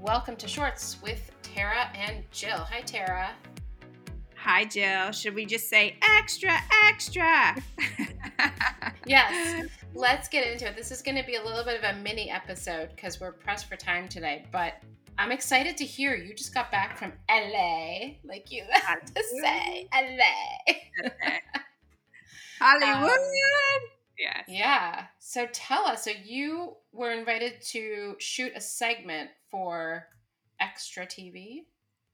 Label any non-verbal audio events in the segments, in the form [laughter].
welcome to Shorts with Tara and Jill. Hi, Tara. Hi, Jill. Should we just say extra, extra? [laughs] yes, let's get into it. This is going to be a little bit of a mini episode because we're pressed for time today, but I'm excited to hear you just got back from LA, like you [laughs] have to say, LA. Hollywood. Um, yes. Yeah. So tell us. So you were invited to shoot a segment for Extra TV.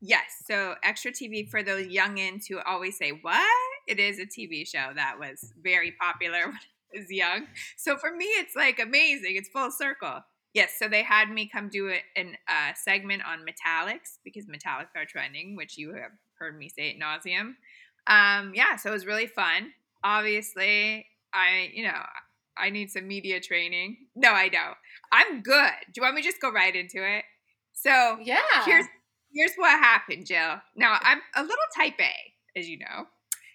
Yes. So Extra TV for those youngins who always say, "What?" It is a TV show that was very popular [laughs] when I was young. So for me, it's like amazing. It's full circle. Yes, so they had me come do a, an uh, segment on metallics because metallics are trending, which you have heard me say at nauseum. Um, yeah, so it was really fun. Obviously, I you know I need some media training. No, I don't. I'm good. Do you want me to just go right into it? So yeah, here's here's what happened, Jill. Now I'm a little type A, as you know.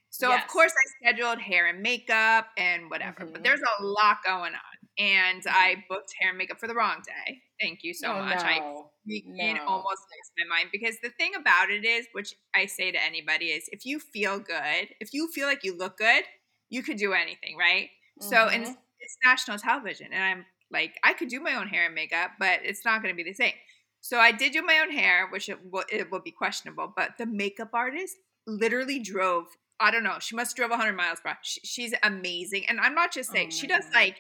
So yes. of course I scheduled hair and makeup and whatever, mm-hmm. but there's a lot going on and mm-hmm. I booked hair and makeup for the wrong day. Thank you so oh, much. No. I no. almost lost my mind because the thing about it is, which I say to anybody, is if you feel good, if you feel like you look good, you could do anything, right? Mm-hmm. So, and it's, it's national television, and I'm like, I could do my own hair and makeup, but it's not going to be the same. So I did do my own hair, which it will, it will be questionable, but the makeup artist literally drove. I don't know. She must drove 100 miles per hour. She, she's amazing, and I'm not just saying oh she does God. like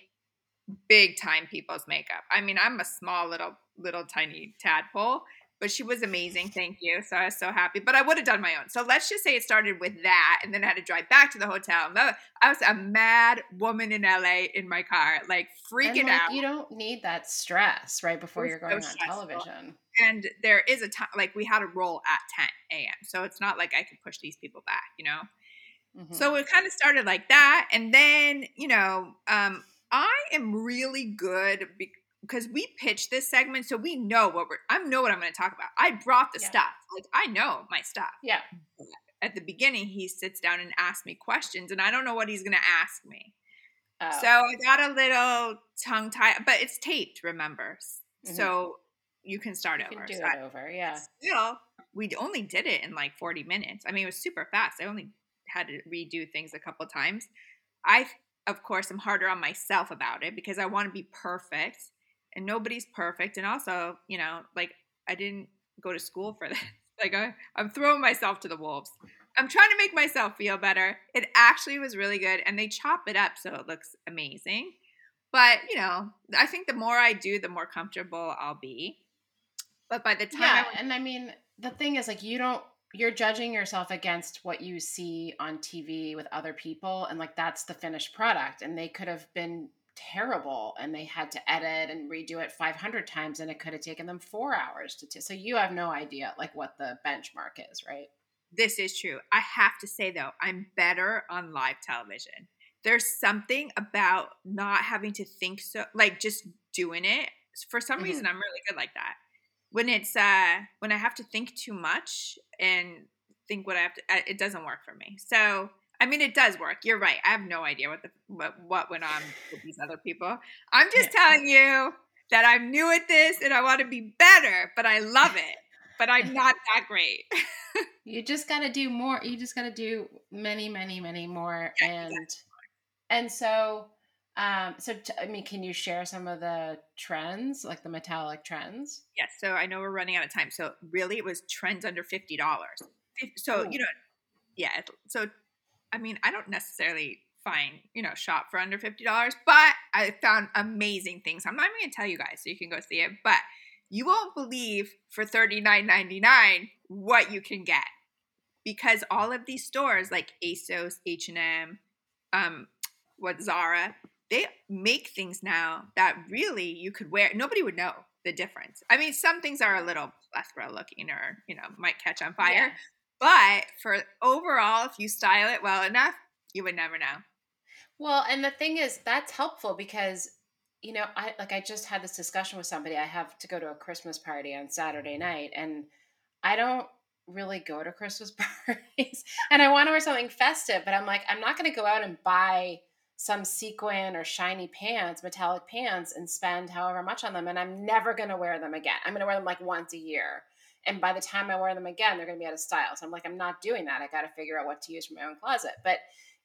big time people's makeup. I mean, I'm a small little little tiny tadpole, but she was amazing. Thank you. So I was so happy. But I would have done my own. So let's just say it started with that, and then I had to drive back to the hotel. I was a mad woman in LA in my car, like freaking like, out. You don't need that stress right before you're going so on television. And there is a time, like we had a roll at 10 a.m. So it's not like I could push these people back, you know. Mm-hmm. So it kind of started like that, and then you know, um, I am really good because we pitched this segment, so we know what we're. I know what I'm going to talk about. I brought the yeah. stuff. Like I know my stuff. Yeah. At the beginning, he sits down and asks me questions, and I don't know what he's going to ask me. Oh. So I got a little tongue tied, but it's taped. Remember, mm-hmm. so you can start you over. Do so it I, over, yeah. Still, we only did it in like 40 minutes. I mean, it was super fast. I only had to redo things a couple times. I of course, I'm harder on myself about it because I want to be perfect and nobody's perfect. And also, you know, like I didn't go to school for [laughs] this. Like I, I'm throwing myself to the wolves. I'm trying to make myself feel better. It actually was really good. And they chop it up so it looks amazing. But, you know, I think the more I do, the more comfortable I'll be. But by the time. Yeah. I and I mean, the thing is, like, you don't you're judging yourself against what you see on TV with other people and like that's the finished product and they could have been terrible and they had to edit and redo it 500 times and it could have taken them 4 hours to t- so you have no idea like what the benchmark is, right? This is true. I have to say though, I'm better on live television. There's something about not having to think so like just doing it. For some mm-hmm. reason I'm really good like that when it's uh when I have to think too much and think what I have to, uh, it doesn't work for me. So I mean, it does work. You're right. I have no idea what the what, what went on with these other people. I'm just yeah. telling you that I'm new at this and I want to be better, but I love it. But I'm [laughs] not that great. [laughs] you just got to do more. You just got to do many, many, many more. And and so um, so, t- I mean, can you share some of the trends, like the metallic trends? Yes. So I know we're running out of time. So really, it was trends under fifty dollars. So Ooh. you know, yeah. So I mean, I don't necessarily find you know shop for under fifty dollars, but I found amazing things. I'm not even gonna tell you guys, so you can go see it. But you won't believe for thirty nine ninety nine what you can get because all of these stores like ASOS, H and M, um, what Zara, they make things now that really you could wear. Nobody would know the difference. I mean, some things are a little pleather looking or, you know, might catch on fire. Yeah. But for overall, if you style it well enough, you would never know. Well, and the thing is, that's helpful because, you know, I like I just had this discussion with somebody. I have to go to a Christmas party on Saturday night, and I don't really go to Christmas [laughs] parties. and I want to wear something festive, but I'm like, I'm not going to go out and buy some sequin or shiny pants, metallic pants, and spend however much on them. And I'm never going to wear them again. I'm going to wear them like once a year. And by the time I wear them again, they're going to be out of style. So I'm like, I'm not doing that. I got to figure out what to use for my own closet. But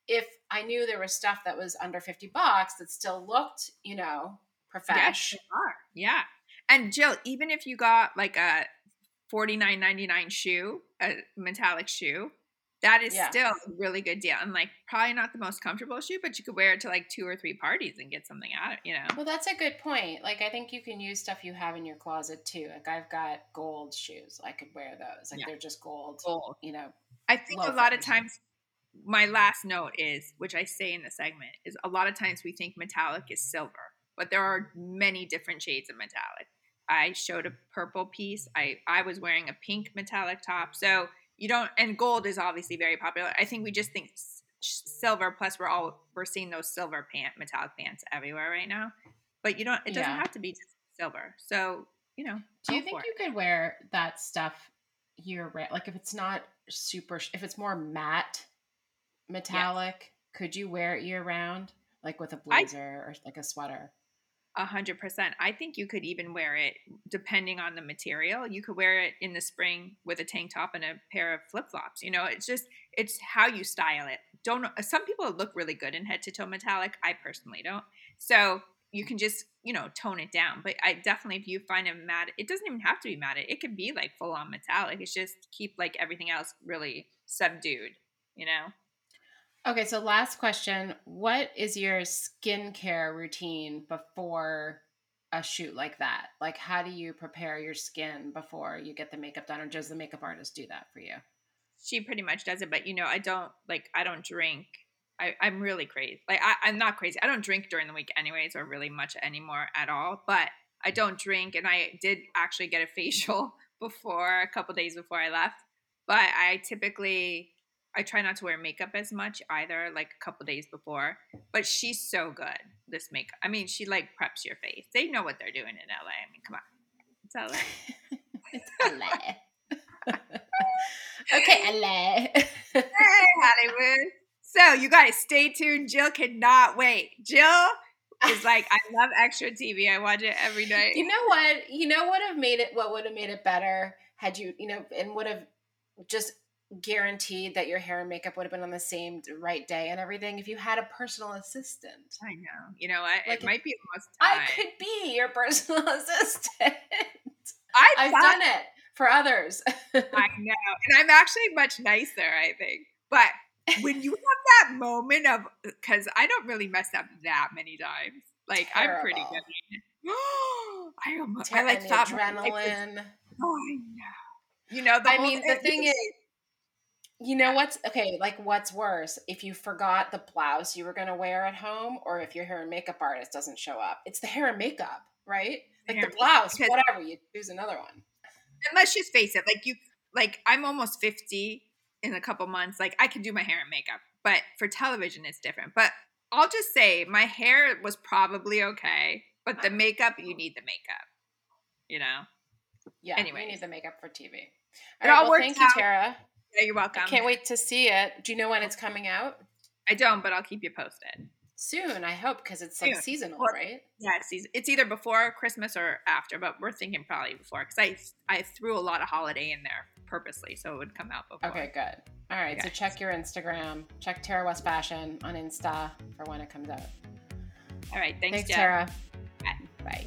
if I knew there was stuff that was under 50 bucks that still looked, you know, professional. Yes, yeah. And Jill, even if you got like a 49.99 shoe, a metallic shoe, that is yeah. still a really good deal. And like probably not the most comfortable shoe, but you could wear it to like two or three parties and get something out of it, you know. Well, that's a good point. Like I think you can use stuff you have in your closet too. Like I've got gold shoes. I could wear those. Like yeah. they're just gold. Gold. You know. I think a lot of times my last note is, which I say in the segment, is a lot of times we think metallic is silver, but there are many different shades of metallic. I showed a purple piece. I I was wearing a pink metallic top. So you don't and gold is obviously very popular. I think we just think silver plus we're all we're seeing those silver pant metallic pants everywhere right now. But you don't it doesn't yeah. have to be just silver. So, you know. Do you think you could wear that stuff year round? Like if it's not super if it's more matte metallic, could you wear it year round? Like with a blazer I, or like a sweater? A hundred percent. I think you could even wear it depending on the material. You could wear it in the spring with a tank top and a pair of flip flops. You know, it's just it's how you style it. Don't some people look really good in head to toe metallic. I personally don't. So you can just you know tone it down. But I definitely if you find a matte, it doesn't even have to be matte. It could be like full on metallic. It's just keep like everything else really subdued. You know. Okay, so last question. What is your skincare routine before a shoot like that? Like, how do you prepare your skin before you get the makeup done, or does the makeup artist do that for you? She pretty much does it, but you know, I don't like, I don't drink. I, I'm really crazy. Like, I, I'm not crazy. I don't drink during the week, anyways, or really much anymore at all, but I don't drink. And I did actually get a [laughs] facial before, a couple days before I left, but I typically I try not to wear makeup as much either, like a couple days before. But she's so good, this makeup. I mean, she like preps your face. They know what they're doing in LA. I mean, come on. It's LA. it's LA. [laughs] okay, LA. hey, Hollywood. So, you guys, stay tuned. Jill cannot wait. Jill is like, I love extra TV. I watch it every night. You know what? You know what have made it? What would have made it better had you, you know, and would have just guaranteed that your hair and makeup would have been on the same right day and everything if you had a personal assistant. I know. You know, I, like it might be. I could be your personal [laughs] assistant. I've, I've done it for others. I [laughs] know. And I'm actually much nicer, I think. But when you have that moment of, uh, because I don't really mess up that many times. Like, Terrible. I'm pretty good. [gasps] I almost, Ter- I like thought adrenaline. oh, I know. You know, I mean, the thing is, you know what's okay? Like, what's worse if you forgot the blouse you were going to wear at home, or if your hair and makeup artist doesn't show up? It's the hair and makeup, right? Like the blouse, whatever. You choose another one. And let's just face it. Like you, like I'm almost fifty in a couple months. Like I can do my hair and makeup, but for television, it's different. But I'll just say my hair was probably okay, but the makeup, you need the makeup. You know. Yeah. Anyway, you need the makeup for TV. All right, well, thank you, Tara. Yeah, you're welcome. I can't wait to see it. Do you know when it's coming out? I don't, but I'll keep you posted. Soon, I hope, because it's like Soon. seasonal, well, right? Yeah, it's, it's either before Christmas or after, but we're thinking probably before because I I threw a lot of holiday in there purposely, so it would come out before. Okay, good. All right, so check your Instagram. Check Tara West Fashion on Insta for when it comes out. All right, thanks, thanks Tara. Bye. Bye.